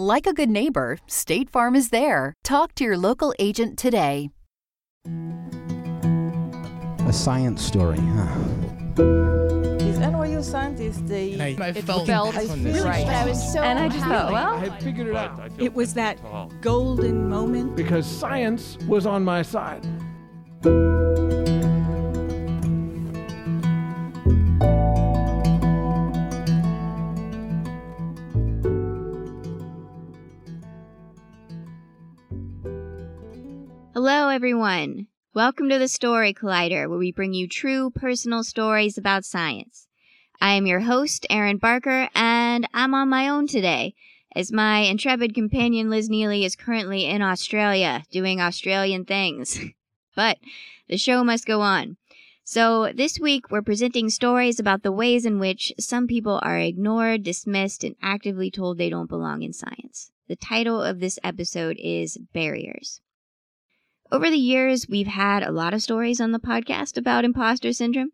Like a good neighbor, State Farm is there. Talk to your local agent today. A science story, huh? These NYU scientists, they And I, I it felt, felt this one right. But I was so and I just thought, well, I had figured it out It was that golden moment. because science was on my side. Hello, everyone. Welcome to the Story Collider, where we bring you true personal stories about science. I am your host, Erin Barker, and I'm on my own today, as my intrepid companion Liz Neely is currently in Australia doing Australian things. but the show must go on. So, this week we're presenting stories about the ways in which some people are ignored, dismissed, and actively told they don't belong in science. The title of this episode is Barriers. Over the years, we've had a lot of stories on the podcast about imposter syndrome.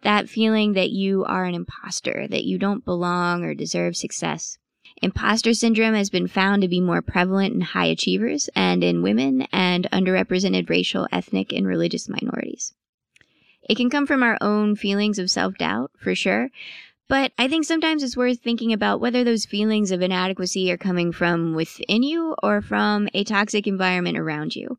That feeling that you are an imposter, that you don't belong or deserve success. Imposter syndrome has been found to be more prevalent in high achievers and in women and underrepresented racial, ethnic, and religious minorities. It can come from our own feelings of self doubt, for sure, but I think sometimes it's worth thinking about whether those feelings of inadequacy are coming from within you or from a toxic environment around you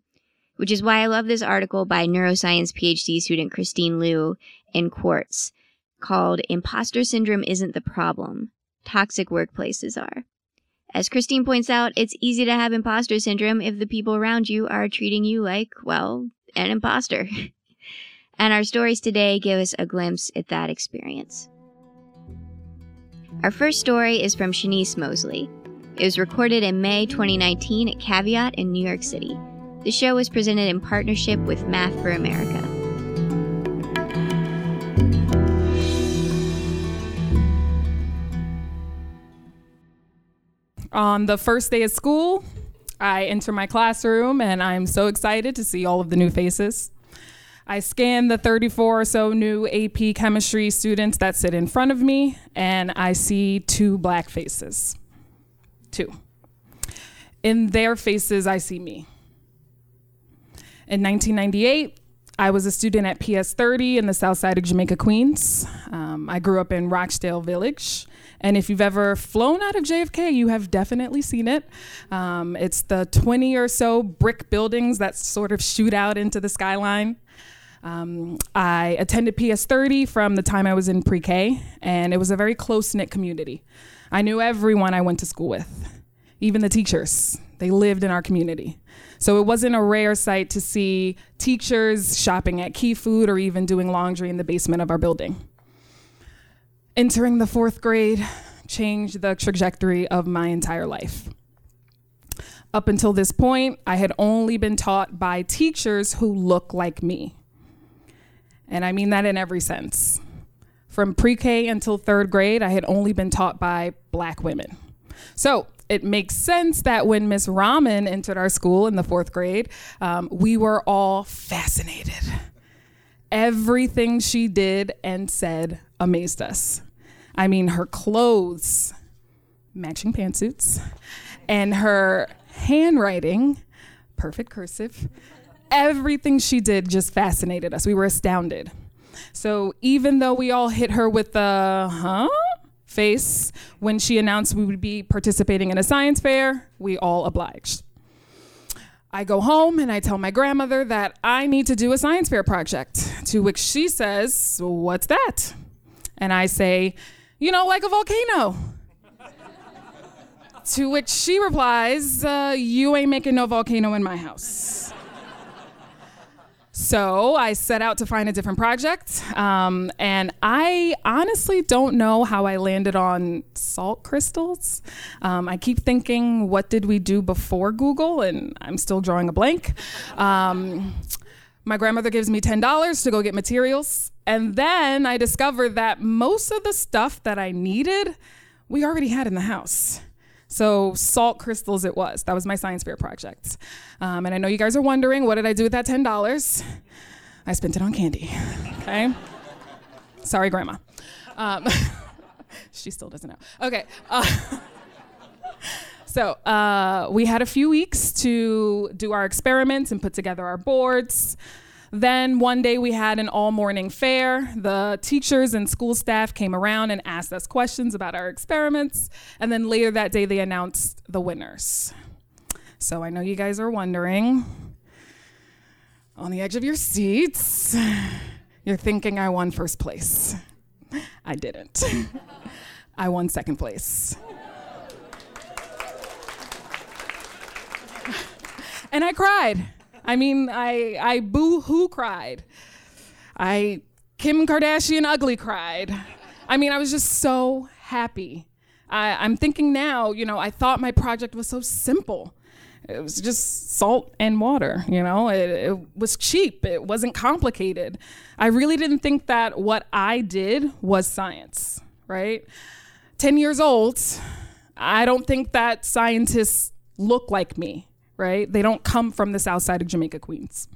which is why I love this article by neuroscience PhD student Christine Liu in Quartz called Imposter Syndrome Isn't the Problem. Toxic Workplaces Are. As Christine points out, it's easy to have imposter syndrome if the people around you are treating you like, well, an imposter. and our stories today give us a glimpse at that experience. Our first story is from Shaniece Mosley. It was recorded in May 2019 at Caveat in New York City. The show was presented in partnership with Math for America. On the first day of school, I enter my classroom and I'm so excited to see all of the new faces. I scan the 34 or so new AP chemistry students that sit in front of me, and I see two black faces. Two. In their faces, I see me. In 1998, I was a student at PS 30 in the south side of Jamaica, Queens. Um, I grew up in Rochdale Village. And if you've ever flown out of JFK, you have definitely seen it. Um, it's the 20 or so brick buildings that sort of shoot out into the skyline. Um, I attended PS 30 from the time I was in pre K, and it was a very close knit community. I knew everyone I went to school with, even the teachers. They lived in our community. So it wasn't a rare sight to see teachers shopping at Key Food or even doing laundry in the basement of our building. Entering the fourth grade changed the trajectory of my entire life. Up until this point, I had only been taught by teachers who look like me. And I mean that in every sense. From pre K until third grade, I had only been taught by black women. So it makes sense that when Miss Rahman entered our school in the fourth grade, um, we were all fascinated. Everything she did and said amazed us. I mean, her clothes, matching pantsuits, and her handwriting, perfect cursive, everything she did just fascinated us. We were astounded. So even though we all hit her with the, huh? Face when she announced we would be participating in a science fair, we all obliged. I go home and I tell my grandmother that I need to do a science fair project, to which she says, What's that? And I say, You know, like a volcano. to which she replies, uh, You ain't making no volcano in my house. So I set out to find a different project, um, and I honestly don't know how I landed on salt crystals. Um, I keep thinking, what did we do before Google? And I'm still drawing a blank. Um, my grandmother gives me $10 to go get materials, and then I discovered that most of the stuff that I needed, we already had in the house. So salt crystals it was. That was my science fair project. Um, and I know you guys are wondering, what did I do with that $10? I spent it on candy, okay? Sorry, Grandma. Um, she still doesn't know. Okay. Uh, so uh, we had a few weeks to do our experiments and put together our boards. Then one day we had an all morning fair. The teachers and school staff came around and asked us questions about our experiments. And then later that day they announced the winners. So I know you guys are wondering on the edge of your seats, you're thinking I won first place. I didn't. I won second place. and I cried. I mean, I I boo hoo cried. I Kim Kardashian ugly cried. I mean, I was just so happy. I, I'm thinking now, you know, I thought my project was so simple. It was just salt and water, you know, it, it was cheap, it wasn't complicated. I really didn't think that what I did was science, right? 10 years old, I don't think that scientists look like me right? They don't come from the south side of Jamaica, Queens.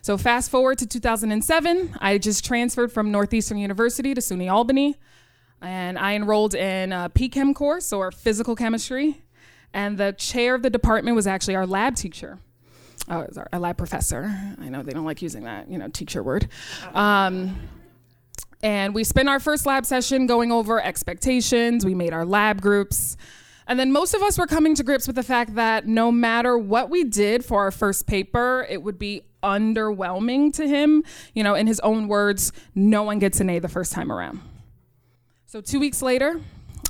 So fast forward to 2007, I just transferred from Northeastern University to SUNY Albany, and I enrolled in a PChem course or physical chemistry, and the chair of the department was actually our lab teacher. Oh, it our lab professor. I know they don't like using that, you know, teacher word. Um, and we spent our first lab session going over expectations. We made our lab groups. And then most of us were coming to grips with the fact that no matter what we did for our first paper, it would be underwhelming to him. You know, in his own words, no one gets an A the first time around. So two weeks later,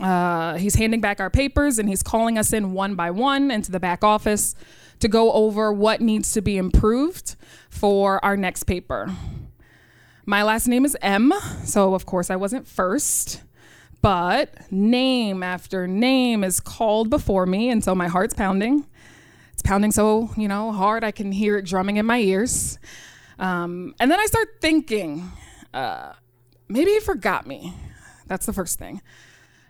uh, he's handing back our papers and he's calling us in one by one into the back office to go over what needs to be improved for our next paper. My last name is M, so of course I wasn't first. But name after name is called before me, and so my heart's pounding. It's pounding so, you know, hard I can hear it drumming in my ears. Um, and then I start thinking, uh, maybe he forgot me. That's the first thing.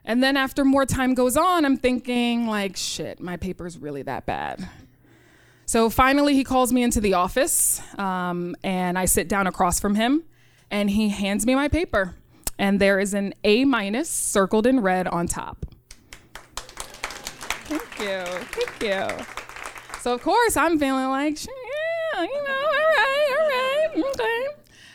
And then after more time goes on, I'm thinking, like, shit, my paper's really that bad. So finally, he calls me into the office, um, and I sit down across from him, and he hands me my paper and there is an A minus circled in red on top. Thank you. Thank you. So of course I'm feeling like, yeah, you know, all right, all right, okay.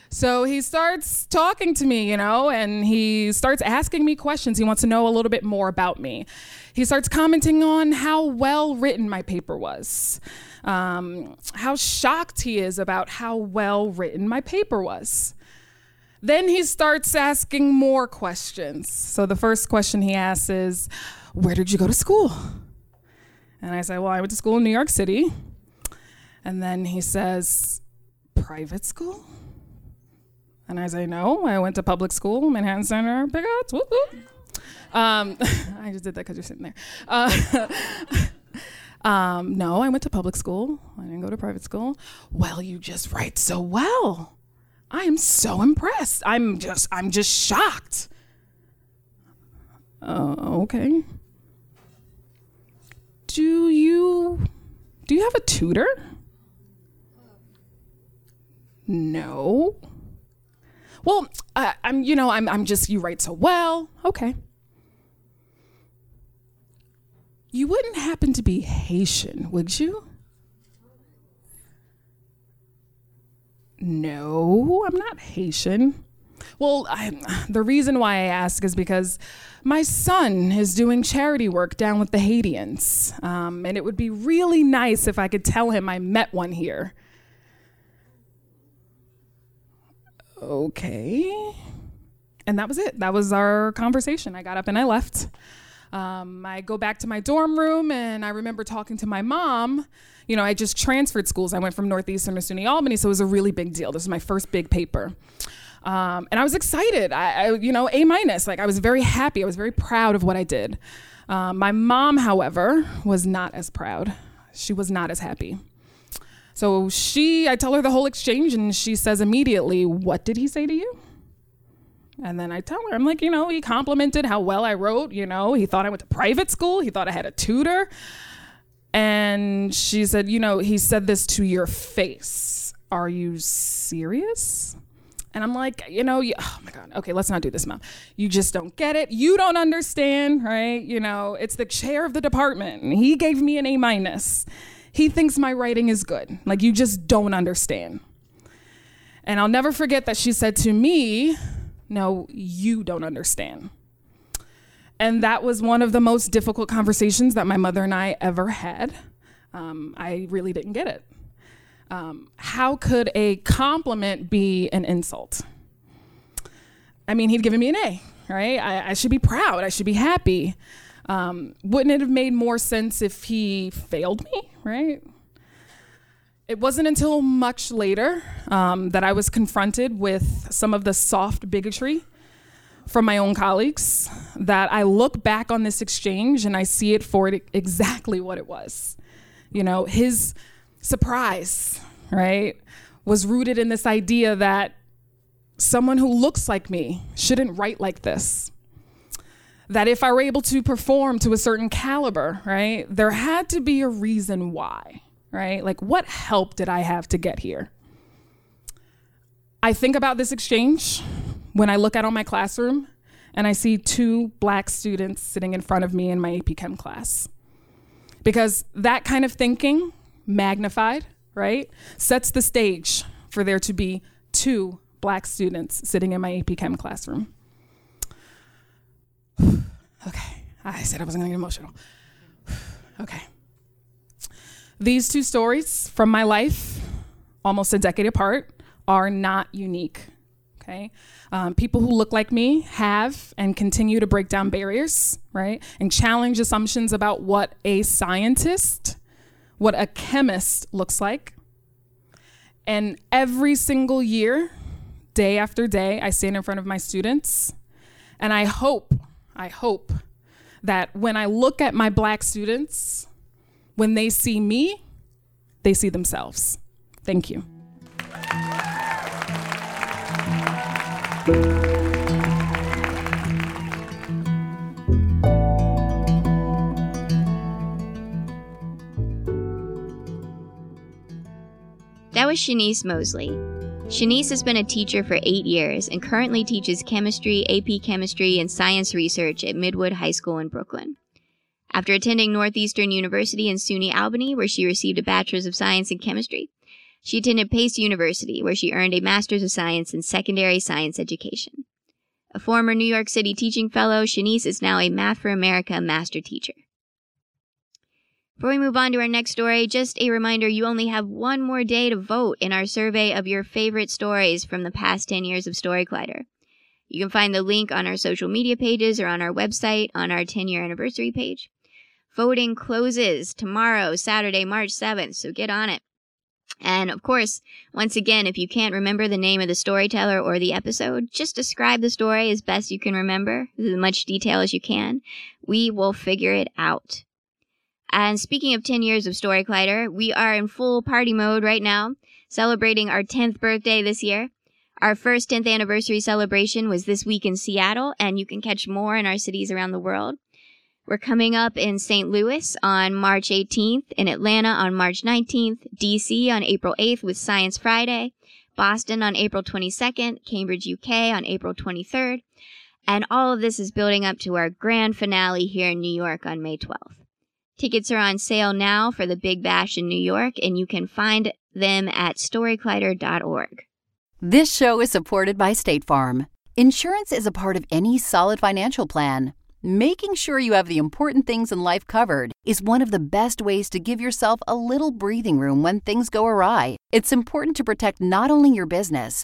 So he starts talking to me, you know, and he starts asking me questions. He wants to know a little bit more about me. He starts commenting on how well written my paper was, um, how shocked he is about how well written my paper was. Then he starts asking more questions. So the first question he asks is, Where did you go to school? And I say, Well, I went to school in New York City. And then he says, Private school? And I say, No, I went to public school, Manhattan Center, Big whoop, whoop. Um, I just did that because you're sitting there. Uh, um, no, I went to public school. I didn't go to private school. Well, you just write so well. I am so impressed. I'm just I'm just shocked. Uh, okay. Do you do you have a tutor? No. Well, uh, I'm you know I'm I'm just you write so well. Okay. You wouldn't happen to be Haitian, would you? No, I'm not Haitian. Well, I, the reason why I ask is because my son is doing charity work down with the Haitians, um, and it would be really nice if I could tell him I met one here. Okay. And that was it. That was our conversation. I got up and I left. Um, I go back to my dorm room and I remember talking to my mom. You know, I just transferred schools. I went from Northeastern to SUNY Albany, so it was a really big deal. This was my first big paper. Um, and I was excited. I, I, you know, A minus. Like I was very happy. I was very proud of what I did. Um, my mom, however, was not as proud. She was not as happy. So she, I tell her the whole exchange, and she says immediately, "What did he say to you?" And then I tell her, I'm like, you know, he complimented how well I wrote. You know, he thought I went to private school. He thought I had a tutor. And she said, you know, he said this to your face. Are you serious? And I'm like, you know, you, oh my God, okay, let's not do this, mom. You just don't get it. You don't understand, right? You know, it's the chair of the department. He gave me an A minus. He thinks my writing is good. Like, you just don't understand. And I'll never forget that she said to me, No, you don't understand. And that was one of the most difficult conversations that my mother and I ever had. Um, I really didn't get it. Um, how could a compliment be an insult? I mean, he'd given me an A, right? I, I should be proud. I should be happy. Um, wouldn't it have made more sense if he failed me, right? It wasn't until much later um, that I was confronted with some of the soft bigotry from my own colleagues that I look back on this exchange and I see it for it exactly what it was. You know, his surprise, right, was rooted in this idea that someone who looks like me shouldn't write like this. That if I were able to perform to a certain caliber, right, there had to be a reason why, right? Like, what help did I have to get here? I think about this exchange when I look out on my classroom and I see two black students sitting in front of me in my AP Chem class. Because that kind of thinking, magnified, right, sets the stage for there to be two black students sitting in my AP Chem classroom. okay, I said I wasn't gonna get emotional. okay. These two stories from my life, almost a decade apart, are not unique. Okay. Um, people who look like me have and continue to break down barriers, right? And challenge assumptions about what a scientist, what a chemist looks like. And every single year, day after day, I stand in front of my students and I hope, I hope that when I look at my black students, when they see me, they see themselves. Thank you. That was Shaniece Mosley. Shaniece has been a teacher for eight years and currently teaches chemistry, AP chemistry, and science research at Midwood High School in Brooklyn. After attending Northeastern University in SUNY Albany, where she received a Bachelor's of Science in Chemistry, she attended Pace University, where she earned a Master's of Science in Secondary Science Education. A former New York City teaching fellow, Shaniece is now a Math for America master teacher. Before we move on to our next story, just a reminder you only have one more day to vote in our survey of your favorite stories from the past 10 years of Story Collider. You can find the link on our social media pages or on our website on our 10 year anniversary page. Voting closes tomorrow, Saturday, March 7th, so get on it. And of course, once again, if you can't remember the name of the storyteller or the episode, just describe the story as best you can remember, as much detail as you can. We will figure it out. And speaking of 10 years of Story Collider, we are in full party mode right now, celebrating our 10th birthday this year. Our first 10th anniversary celebration was this week in Seattle, and you can catch more in our cities around the world. We're coming up in St. Louis on March 18th, in Atlanta on March 19th, DC on April 8th with Science Friday, Boston on April 22nd, Cambridge, UK on April 23rd, and all of this is building up to our grand finale here in New York on May 12th. Tickets are on sale now for the Big Bash in New York, and you can find them at storycollider.org. This show is supported by State Farm. Insurance is a part of any solid financial plan. Making sure you have the important things in life covered is one of the best ways to give yourself a little breathing room when things go awry. It's important to protect not only your business,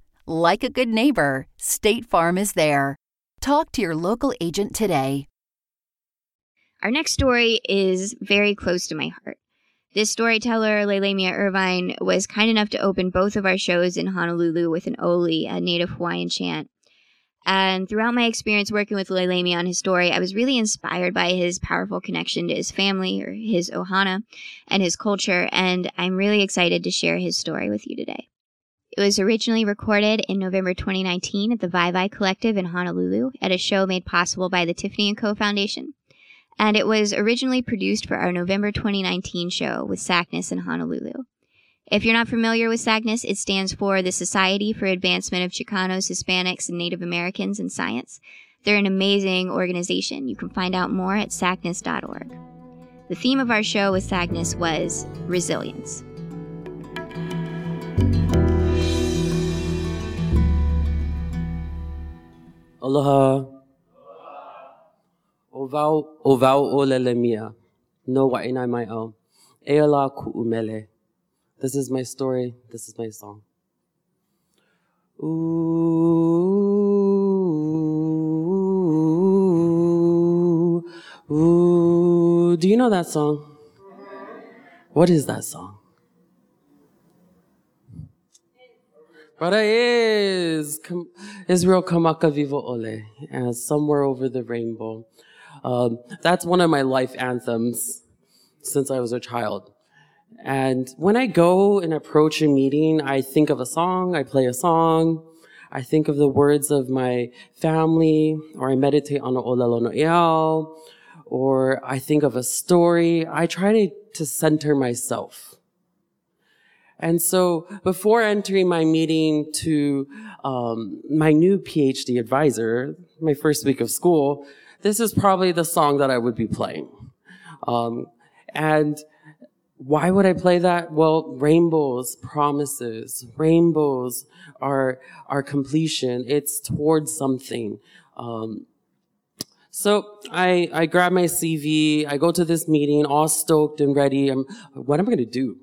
Like a good neighbor, State Farm is there. Talk to your local agent today. Our next story is very close to my heart. This storyteller, Lelemia Irvine, was kind enough to open both of our shows in Honolulu with an Oli, a native Hawaiian chant. And throughout my experience working with Lelemia on his story, I was really inspired by his powerful connection to his family, or his ohana, and his culture, and I'm really excited to share his story with you today. It was originally recorded in November 2019 at the Vai Collective in Honolulu at a show made possible by the Tiffany & Co. Foundation and it was originally produced for our November 2019 show with SACNAS in Honolulu. If you're not familiar with SACNAS, it stands for the Society for Advancement of Chicanos, Hispanics, and Native Americans in Science. They're an amazing organization. You can find out more at sacnas.org. The theme of our show with SACNAS was resilience. Aloha. O vau, o vau o lele mia. No Wai'anae mai au. Eala ku umele. This is my story. This is my song. Ooh, ooh. Do you know that song? What is that song? Brother is Israel Kamakawiwo'ole, and somewhere over the rainbow. Um, that's one of my life anthems since I was a child. And when I go and approach a meeting, I think of a song, I play a song, I think of the words of my family, or I meditate on the Olelo no'eau, or I think of a story. I try to, to center myself. And so before entering my meeting to um, my new PhD advisor, my first week of school, this is probably the song that I would be playing. Um, and why would I play that? Well, rainbows, promises, rainbows are, are completion. It's towards something. Um, so I, I grab my CV. I go to this meeting all stoked and ready. I'm, what am I going to do?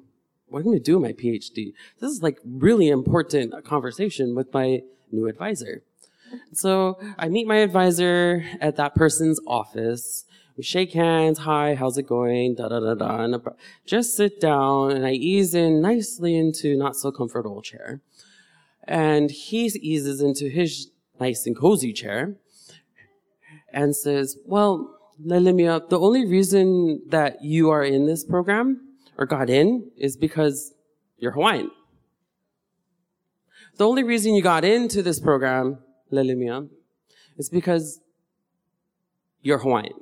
What am I going to do with my PhD? This is like really important conversation with my new advisor. So I meet my advisor at that person's office. We shake hands. Hi, how's it going? Da da da da. And just sit down and I ease in nicely into not so comfortable chair. And he eases into his nice and cozy chair and says, well, the only reason that you are in this program or got in is because you're Hawaiian. The only reason you got into this program Lelemia, is because you're Hawaiian.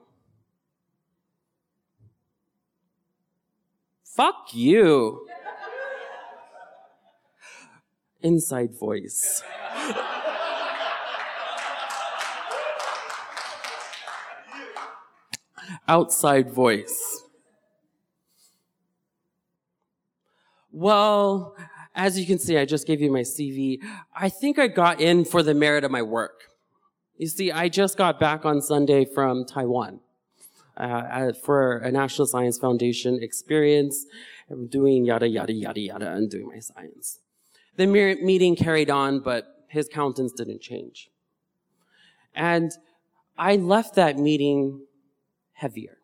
Fuck you. Inside voice. Outside voice. Well, as you can see, I just gave you my CV. I think I got in for the merit of my work. You see, I just got back on Sunday from Taiwan uh, for a National Science Foundation experience. I'm doing yada, yada, yada, yada, and doing my science. The meeting carried on, but his countenance didn't change. And I left that meeting heavier.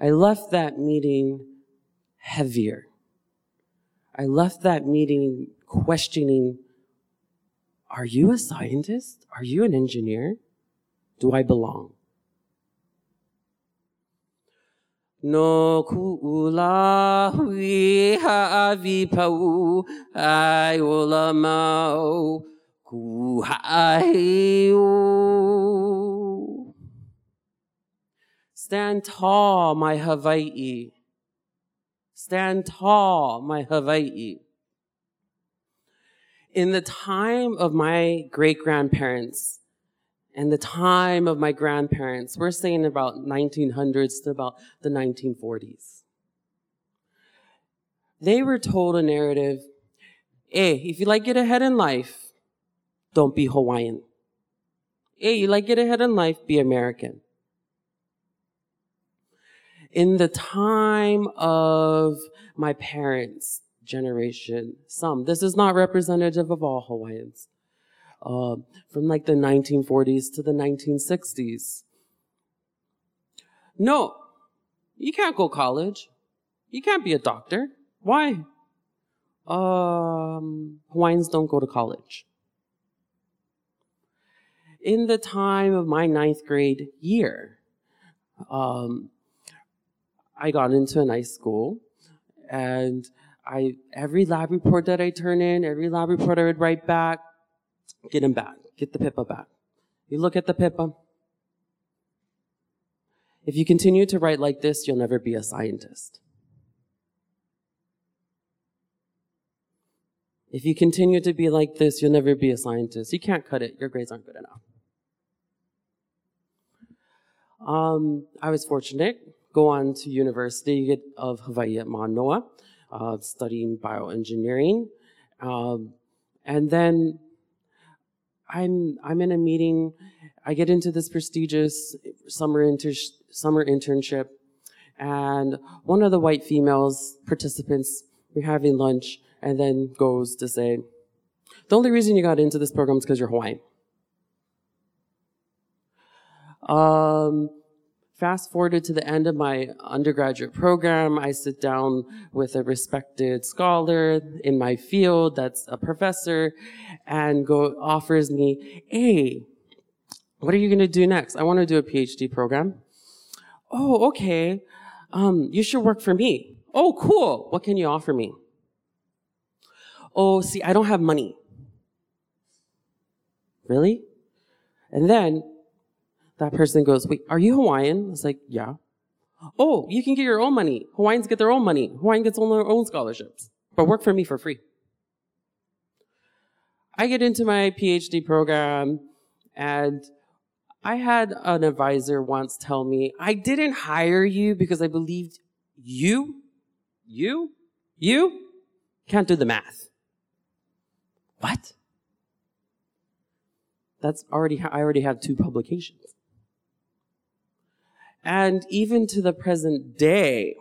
I left that meeting heavier. I left that meeting questioning, are you a scientist? Are you an engineer? Do I belong? No kuula hui ha'avi pau ai ola mau ku ha'ai Stand tall, my Hawaii. Stand tall, my Hawaii. In the time of my great grandparents and the time of my grandparents, we're saying about 1900s to about the 1940s. They were told a narrative, hey, if you like get ahead in life, don't be Hawaiian. Hey, you like get ahead in life, be American. In the time of my parents' generation, some, this is not representative of all Hawaiians, uh, from like the 1940s to the 1960s. No, you can't go college. You can't be a doctor. Why? Um, Hawaiians don't go to college. In the time of my ninth grade year, um, I got into a nice school, and I every lab report that I turn in, every lab report I would write back, get him back, get the PIPA back. You look at the PIPA. If you continue to write like this, you'll never be a scientist. If you continue to be like this, you'll never be a scientist. You can't cut it. Your grades aren't good enough. Um, I was fortunate. Go on to University of Hawaii at Manoa, uh, studying bioengineering, um, and then I'm I'm in a meeting. I get into this prestigious summer inter- summer internship, and one of the white females participants we're having lunch and then goes to say, the only reason you got into this program is because you're Hawaiian. Um, fast forwarded to the end of my undergraduate program, I sit down with a respected scholar in my field that's a professor and go offers me, hey, what are you going to do next? I want to do a PhD program. Oh, okay. Um, you should work for me. Oh, cool. What can you offer me? Oh, see, I don't have money. Really? And then that person goes, Wait, are you Hawaiian? I was like, Yeah. Oh, you can get your own money. Hawaiians get their own money. Hawaiian gets their own scholarships, but work for me for free. I get into my PhD program and I had an advisor once tell me, I didn't hire you because I believed you, you, you can't do the math. What? That's already, I already have two publications. And even to the present day,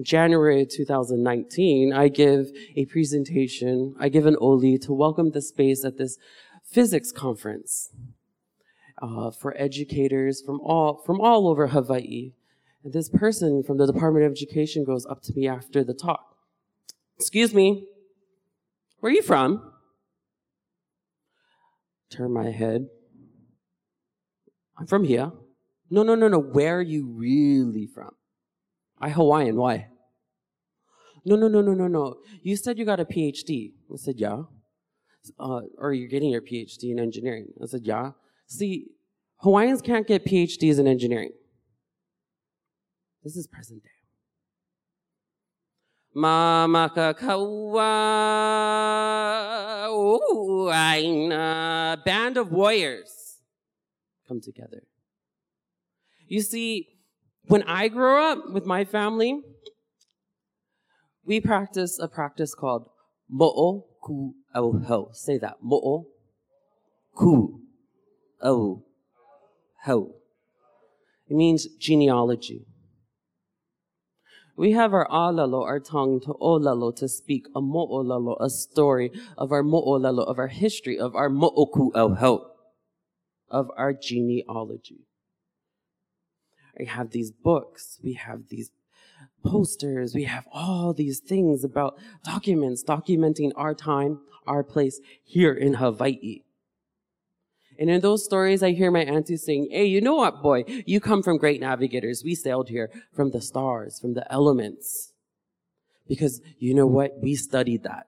January 2019, I give a presentation, I give an OLI to welcome the space at this physics conference uh, for educators from all, from all over Hawaii. And this person from the Department of Education goes up to me after the talk. Excuse me, where are you from? Turn my head. I'm from here. No, no, no, no. Where are you really from? I Hawaiian. Why? No, no, no, no, no, no. You said you got a PhD. I said, yeah. Uh, or you're getting your PhD in engineering. I said, yeah. See, Hawaiians can't get PhDs in engineering. This is present day. Mama kaua a band of warriors come together. You see, when I grew up with my family, we practice a practice called mo'o ku au. Say that. Mo'o ku au ho. It means genealogy. We have our alalo, our tongue, to olalo, to speak a mo'olalo, a story of our mo'olalo, of our history, of our mo'oku au of our genealogy. We have these books, we have these posters, we have all these things about documents documenting our time, our place here in Hawaii. And in those stories, I hear my auntie saying, Hey, you know what, boy? You come from great navigators. We sailed here from the stars, from the elements. Because you know what? We studied that.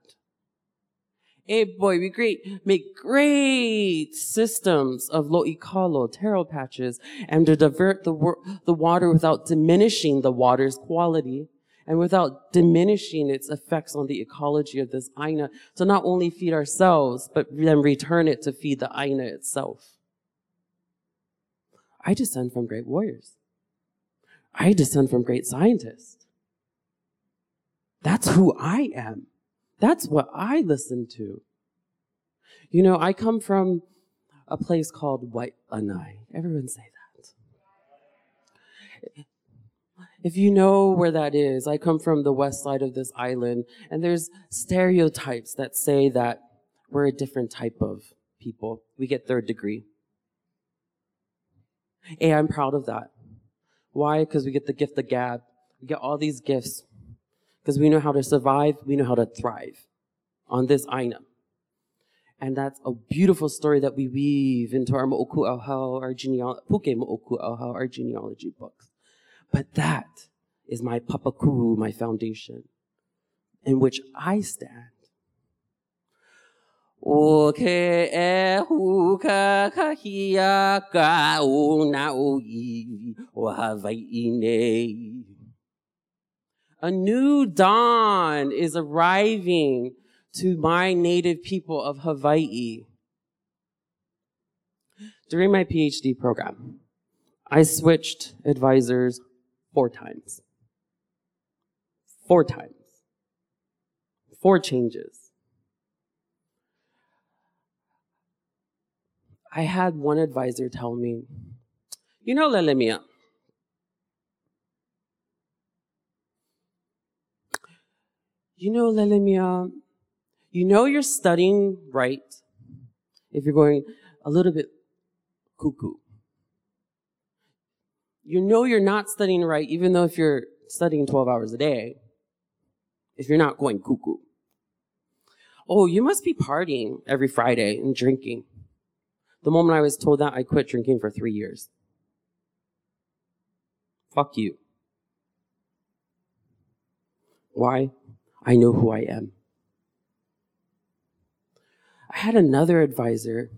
Hey, boy, we great, make great systems of lo'ikalo, taro patches, and to divert the, the water without diminishing the water's quality. and without diminishing its effects on the ecology of this aina to not only feed ourselves, but then return it to feed the aina itself. I descend from great warriors. I descend from great scientists. That's who I am. That's what I listen to. You know, I come from a place called White Anai. Everyone say that. If you know where that is, I come from the west side of this island, and there's stereotypes that say that we're a different type of people. We get third degree. And I'm proud of that. Why? Because we get the gift of gab. We get all these gifts because we know how to survive, we know how to thrive on this aina. And that's a beautiful story that we weave into our Mo'oku Auhau, our genealogy, Puke Mo'oku our genealogy books. But that is my papaku, my foundation, in which I stand. O ke e hu ka kahia ka o na o i o Hawaii nei. A new dawn is arriving to my native people of Hawaii. During my PhD program, I switched advisors four times. Four times. Four changes. I had one advisor tell me, you know, Lelemia, you know, Lelemia, you know you're studying right if you're going a little bit cuckoo. You know you're not studying right even though if you're studying 12 hours a day, if you're not going cuckoo. Oh, you must be partying every Friday and drinking. The moment I was told that, I quit drinking for three years. Fuck you. Why? I know who I am. I had another advisor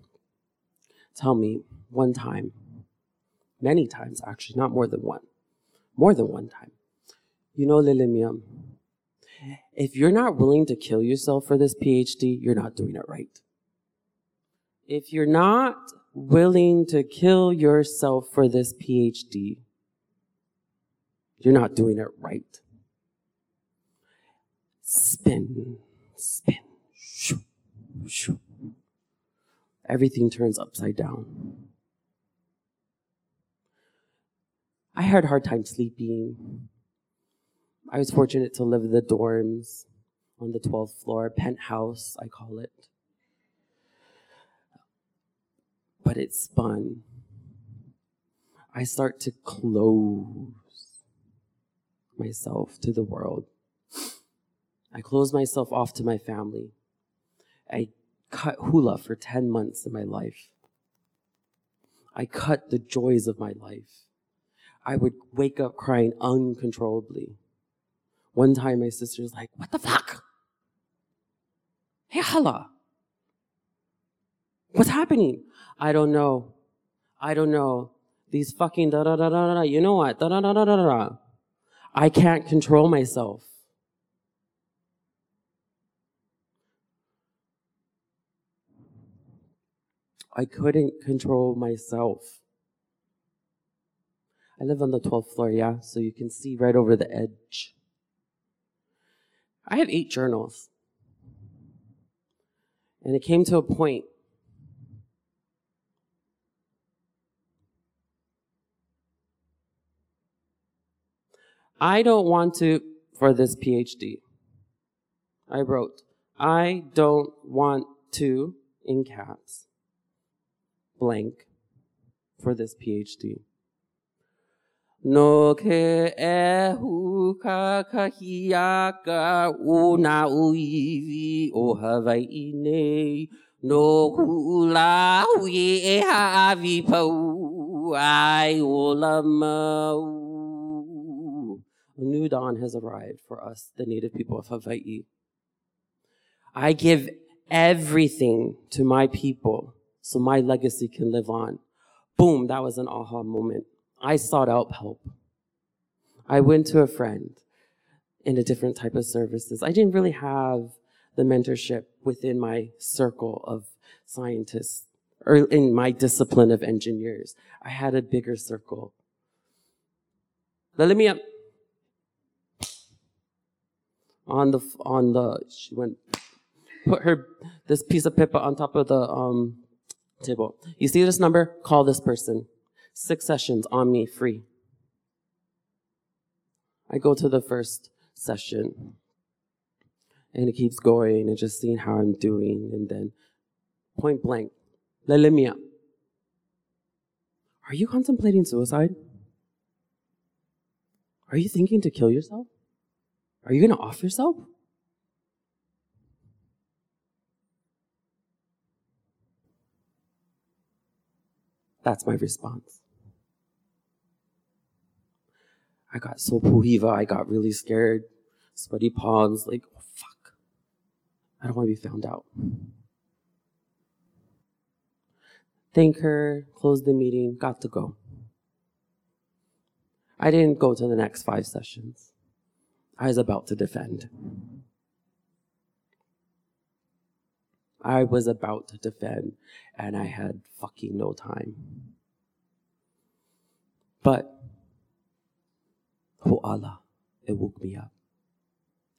tell me one time, many times actually, not more than one, more than one time. You know, Lelemia, if you're not willing to kill yourself for this PhD, you're not doing it right. If you're not willing to kill yourself for this PhD, you're not doing it right. Spin, spin, shoo, shoo. Everything turns upside down. I had a hard time sleeping. I was fortunate to live in the dorms on the 12th floor, penthouse, I call it. But it spun. I start to close myself to the world. I closed myself off to my family. I cut hula for 10 months in my life. I cut the joys of my life. I would wake up crying uncontrollably. One time my sister was like, What the fuck? Hey, hala. What's happening? I don't know. I don't know. These fucking da da da da da. You know what? Da da da da da da. I can't control myself. I couldn't control myself. I live on the 12th floor, yeah, so you can see right over the edge. I have eight journals. And it came to a point I don't want to, for this PhD, I wrote, I don't want to, in caps, blank, for this PhD. No ke ka o Hawaii nei. No hui e ai o la. A new dawn has arrived for us, the native people of Hawaii. I give everything to my people so my legacy can live on. Boom, that was an aha moment. I sought out help. I went to a friend in a different type of services. I didn't really have the mentorship within my circle of scientists or in my discipline of engineers. I had a bigger circle. Let me up. On the, on the, she went, put her, this piece of paper on top of the, um, table. You see this number? Call this person. Six sessions on me, free. I go to the first session and it keeps going and just seeing how I'm doing and then point blank, Lelemia, are you contemplating suicide? Are you thinking to kill yourself? Are you going to off yourself? That's my response. I got so puhiva, I got really scared, sweaty palms, like, oh, fuck. I don't want to be found out. Thank her, closed the meeting, got to go. I didn't go to the next five sessions. I was about to defend. I was about to defend, and I had fucking no time. But, oh Allah, it woke me up.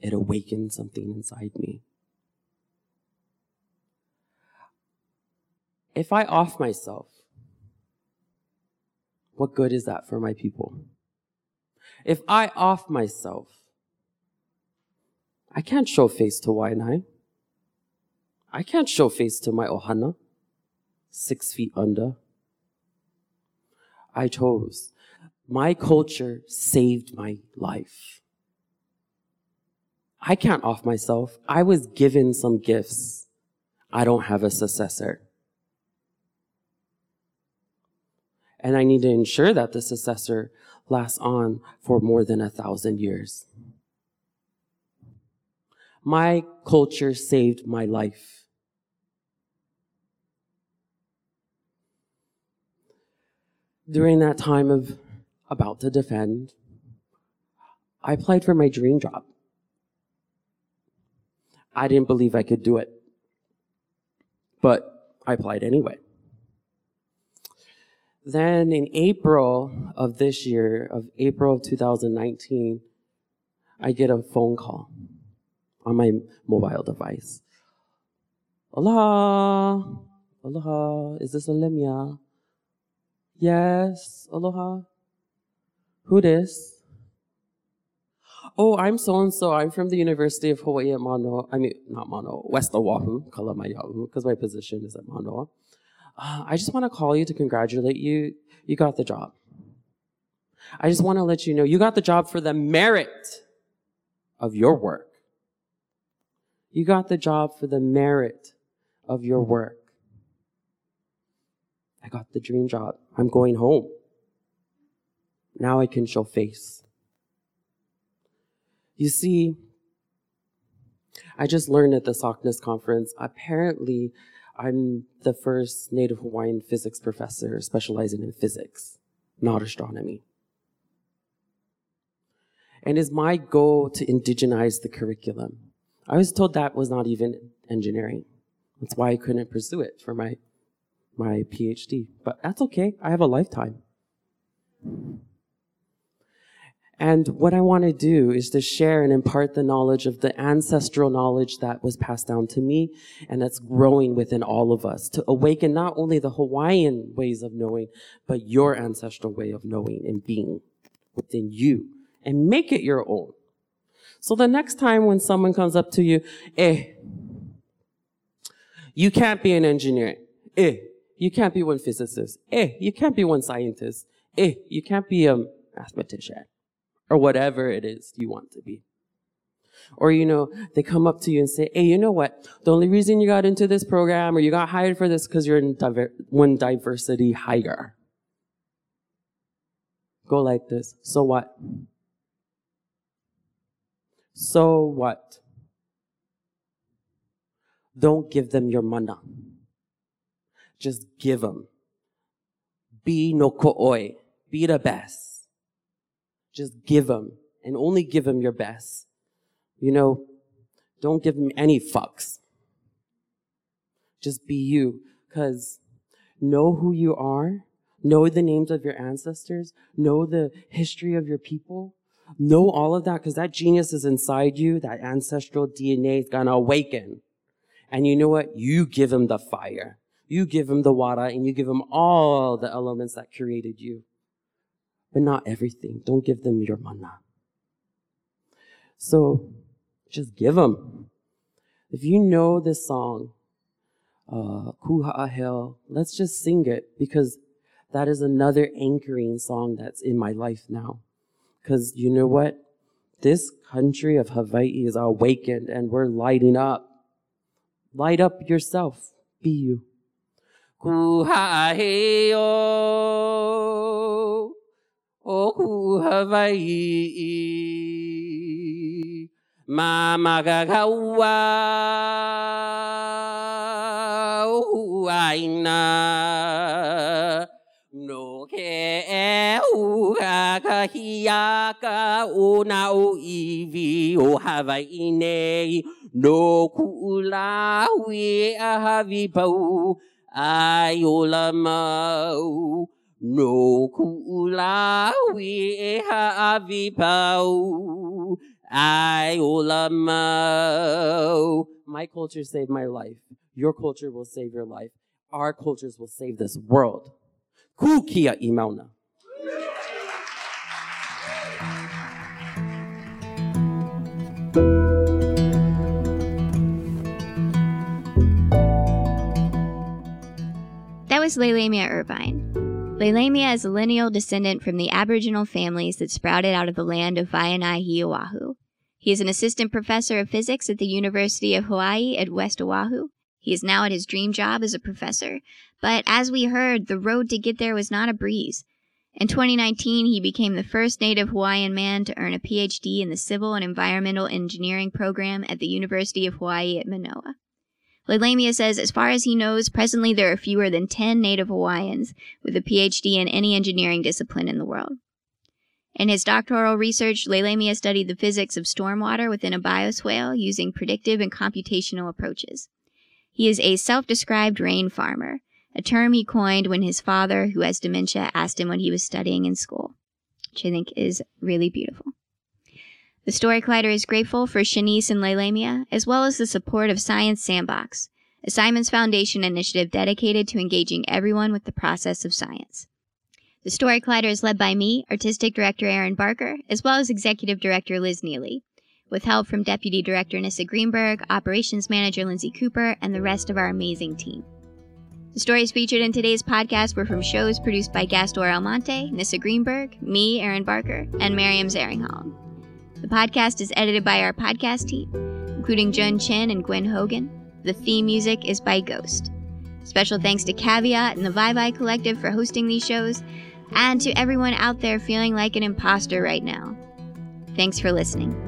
It awakened something inside me. If I off myself, what good is that for my people? If I off myself, I can't show face to Wai'anae. I can't show face to my ohana, six feet under. I chose. My culture saved my life. I can't off myself. I was given some gifts. I don't have a successor. And I need to ensure that the successor lasts on for more than a thousand years. My culture saved my life. During that time of about to defend, I applied for my dream job. I didn't believe I could do it, but I applied anyway. Then in April of this year, of April of 2019, I get a phone call on my mobile device. Aloha, aloha, is this Alemia? Yes, aloha. Who this? Oh, I'm so and so. I'm from the University of Hawaii at Manoa. I mean, not Manoa, West Oahu, Kalamayahu, because my position is at Manoa uh, I just want to call you to congratulate you. You got the job. I just want to let you know you got the job for the merit of your work. You got the job for the merit of your work. I got the dream job. I'm going home. Now I can show face. You see, I just learned at the SACNAS conference, apparently I'm the first Native Hawaiian physics professor specializing in physics, not astronomy. And it's my goal to indigenize the curriculum. I was told that was not even engineering. That's why I couldn't pursue it for my, my PhD. But that's okay. I have a lifetime. And what I want to do is to share and impart the knowledge of the ancestral knowledge that was passed down to me and that's growing within all of us to awaken not only the Hawaiian ways of knowing, but your ancestral way of knowing and being within you and make it your own. So the next time when someone comes up to you, eh, you can't be an engineer. Eh, you can't be one physicist. Eh, you can't be one scientist. Eh, you can't be a mathematician or whatever it is you want to be. Or, you know, they come up to you and say, hey, you know what? The only reason you got into this program or you got hired for this because you're in diver- one diversity hire. Go like this. So what? So what? Don't give them your mana. Just give them. Be no ko'oi. Be the best. Just give them and only give them your best You know, don't give them any fucks. Just be you. Cause know who you are. Know the names of your ancestors. Know the history of your people. Know all of that because that genius is inside you. That ancestral DNA is gonna awaken. And you know what? You give him the fire. You give him the water and you give him all the elements that created you. But not everything. Don't give them your mana. So just give them. If you know this song, uh, Kuha'aheo, let's just sing it because that is another anchoring song that's in my life now. Because you know what? This country of Hawaii is awakened and we're lighting up. Light up yourself. Be you. Kuha'aheo, o ku Hawaii, mamagagawa, o aina, kahiaka o na o nei, no ku pau, ai o la mau, no ku e haawi pau, ai o la mau. My culture saved my life. Your culture will save your life. Our cultures will save this world. Ku kia i mauna. That was Lelemia Irvine. Lelemia is a lineal descendant from the Aboriginal families that sprouted out of the land of Wai'anae. He is an assistant professor of physics at the University of Hawaii at West Oahu. He is now at his dream job as a professor, but as we heard, the road to get there was not a breeze. In 2019, he became the first Native Hawaiian man to earn a PhD in the Civil and Environmental Engineering program at the University of Hawaii at Manoa. Lelemia says, as far as he knows, presently there are fewer than 10 Native Hawaiians with a PhD in any engineering discipline in the world. In his doctoral research, Lelemia studied the physics of stormwater within a bioswale using predictive and computational approaches. He is a self described rain farmer, a term he coined when his father, who has dementia, asked him what he was studying in school, which I think is really beautiful. The Story Collider is grateful for Shaniece and Lelemia, as well as the support of Science Sandbox, a Simons Foundation initiative dedicated to engaging everyone with the process of science. The Story Collider is led by me, Artistic Director Erin Barker, as well as Executive Director Liz Neely, with help from Deputy Director Nissa Greenberg, Operations Manager Lindsay Cooper, and the rest of our amazing team. The stories featured in today's podcast were from shows produced by Gastor Almonte, Nissa Greenberg, me, Erin Barker, and Miriam Zaringhalam. The podcast is edited by our podcast team, including Jun Chen and Gwen Hogan. The theme music is by Ghost. Special thanks to Caveat and the Vivi Collective for hosting these shows, and to everyone out there feeling like an imposter right now. Thanks for listening.